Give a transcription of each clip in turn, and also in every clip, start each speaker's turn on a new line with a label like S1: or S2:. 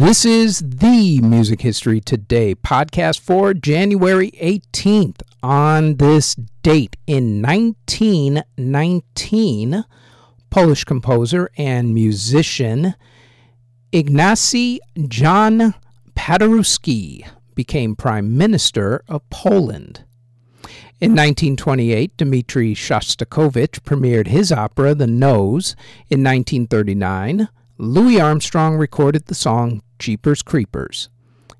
S1: This is the Music History Today podcast for January 18th. On this date in 1919, Polish composer and musician Ignacy John Paderewski became Prime Minister of Poland. In 1928, Dmitri Shostakovich premiered his opera The Nose. In 1939, Louis Armstrong recorded the song Jeepers Creepers.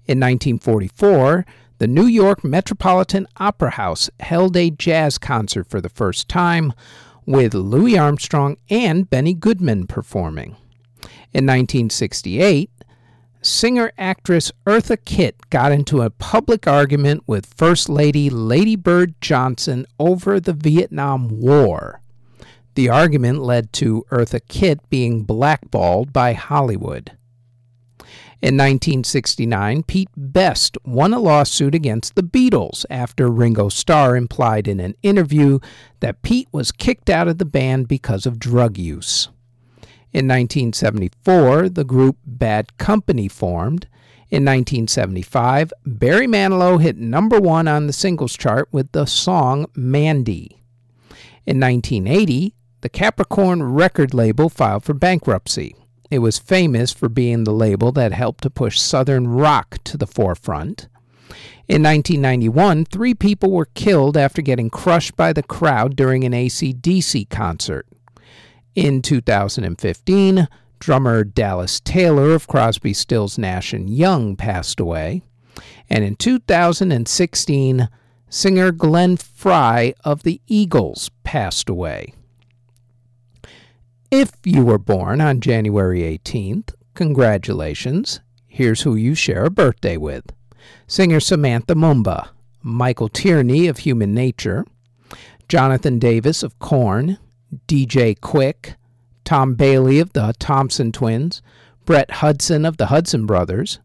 S1: In 1944, the New York Metropolitan Opera House held a jazz concert for the first time, with Louis Armstrong and Benny Goodman performing. In 1968, singer actress Eartha Kitt got into a public argument with First Lady Lady Bird Johnson over the Vietnam War. The argument led to Eartha Kitt being blackballed by Hollywood. In 1969, Pete Best won a lawsuit against the Beatles after Ringo Starr implied in an interview that Pete was kicked out of the band because of drug use. In 1974, the group Bad Company formed. In 1975, Barry Manilow hit number one on the singles chart with the song Mandy. In 1980, the Capricorn record label filed for bankruptcy. It was famous for being the label that helped to push Southern rock to the forefront. In 1991, three people were killed after getting crushed by the crowd during an AC/DC concert. In 2015, drummer Dallas Taylor of Crosby, Stills, Nash and Young passed away. And in 2016, singer Glenn Frey of the Eagles passed away. If you were born on January 18th, congratulations. Here's who you share a birthday with singer Samantha Mumba, Michael Tierney of Human Nature, Jonathan Davis of Korn, DJ Quik, Tom Bailey of the Thompson Twins, Brett Hudson of the Hudson Brothers,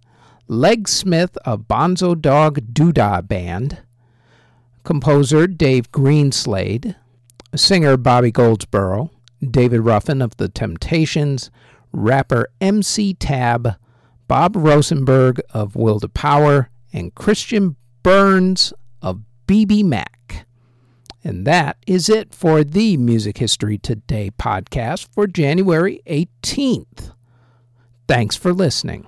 S1: Leg Smith of Bonzo Dog Doodah Band, composer Dave Greenslade, singer Bobby Goldsboro, David Ruffin of The Temptations, rapper MC Tab, Bob Rosenberg of Will to Power, and Christian Burns of BBMak. And that is it for the Music History Today podcast for January 18th. Thanks for listening.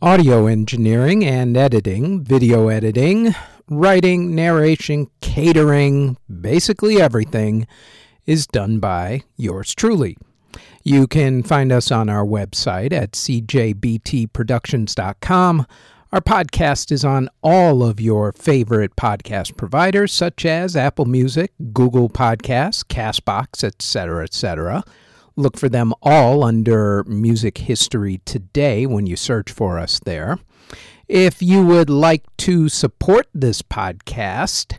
S1: Audio engineering and editing, video editing, writing, narration, catering, basically everything is done by yours truly. You can find us on our website at cjbtproductions.com. Our podcast is on all of your favorite podcast providers, such as Apple Music, Google Podcasts, Castbox, etc., etc. Look for them all under Music History Today when you search for us there. If you would like to support this podcast,